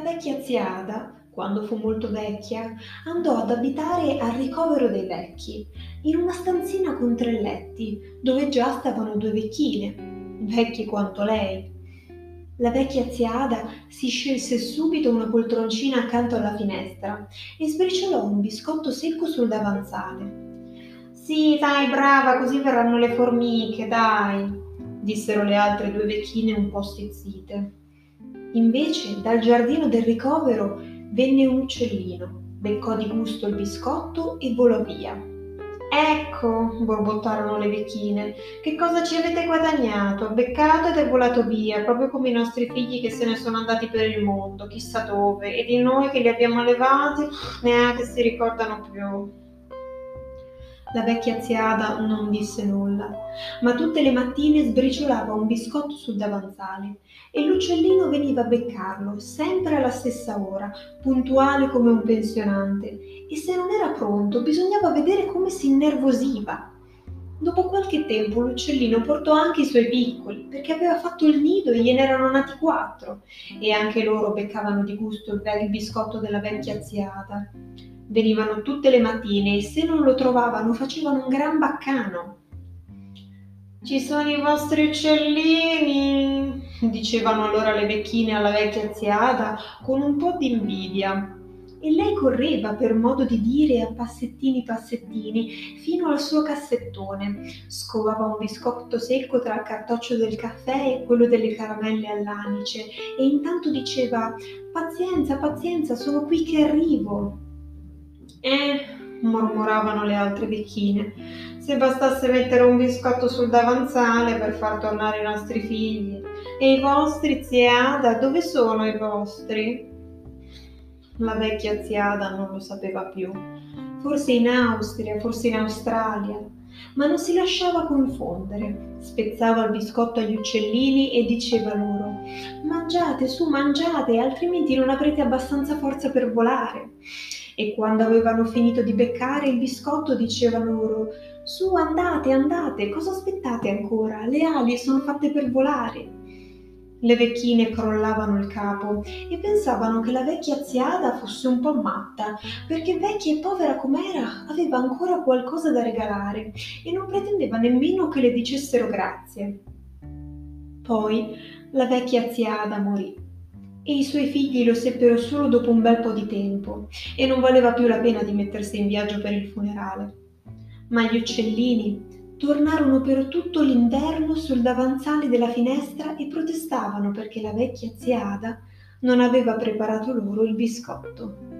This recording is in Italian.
vecchia zia Ada, quando fu molto vecchia, andò ad abitare al ricovero dei vecchi, in una stanzina con tre letti, dove già stavano due vecchine, vecchie quanto lei. La vecchia zia Ada si scelse subito una poltroncina accanto alla finestra e sbriciolò un biscotto secco sul davanzale. Sì, dai, brava, così verranno le formiche, dai, dissero le altre due vecchine un po' stizzite. Invece, dal giardino del ricovero venne un uccellino, beccò di gusto il biscotto e volò via. Ecco, borbottarono le vecchine, che cosa ci avete guadagnato? Beccato ed è volato via, proprio come i nostri figli che se ne sono andati per il mondo, chissà dove, e di noi che li abbiamo allevati neanche si ricordano più. La vecchia zia Ada non disse nulla, ma tutte le mattine sbriciolava un biscotto sul davanzale e l'uccellino veniva a beccarlo, sempre alla stessa ora, puntuale come un pensionante, e se non era pronto bisognava vedere come si innervosiva. Dopo qualche tempo l'uccellino portò anche i suoi piccoli, perché aveva fatto il nido e gliene erano nati quattro, e anche loro beccavano di gusto il biscotto della vecchia ziata. Venivano tutte le mattine e se non lo trovavano facevano un gran baccano. Ci sono i vostri uccellini, dicevano allora le vecchine alla vecchia ziata con un po' di invidia. E lei correva per modo di dire a passettini passettini fino al suo cassettone, scovava un biscotto secco tra il cartoccio del caffè e quello delle caramelle all'anice e intanto diceva Pazienza, pazienza, sono qui che arrivo. Eh, mormoravano le altre vecchine, se bastasse mettere un biscotto sul davanzale per far tornare i nostri figli. E i vostri, ziada, dove sono i vostri? La vecchia ziada non lo sapeva più. Forse in Austria, forse in Australia, ma non si lasciava confondere. Spezzava il biscotto agli uccellini e diceva loro: Mangiate, su, mangiate, altrimenti non avrete abbastanza forza per volare e quando avevano finito di beccare il biscotto diceva loro Su, andate, andate, cosa aspettate ancora? Le ali sono fatte per volare. Le vecchine crollavano il capo e pensavano che la vecchia ziada fosse un po' matta, perché vecchia e povera com'era aveva ancora qualcosa da regalare e non pretendeva nemmeno che le dicessero grazie. Poi la vecchia ziada morì e i suoi figli lo seppero solo dopo un bel po' di tempo e non valeva più la pena di mettersi in viaggio per il funerale. Ma gli uccellini tornarono per tutto l'inverno sul davanzale della finestra e protestavano perché la vecchia zia Ada non aveva preparato loro il biscotto.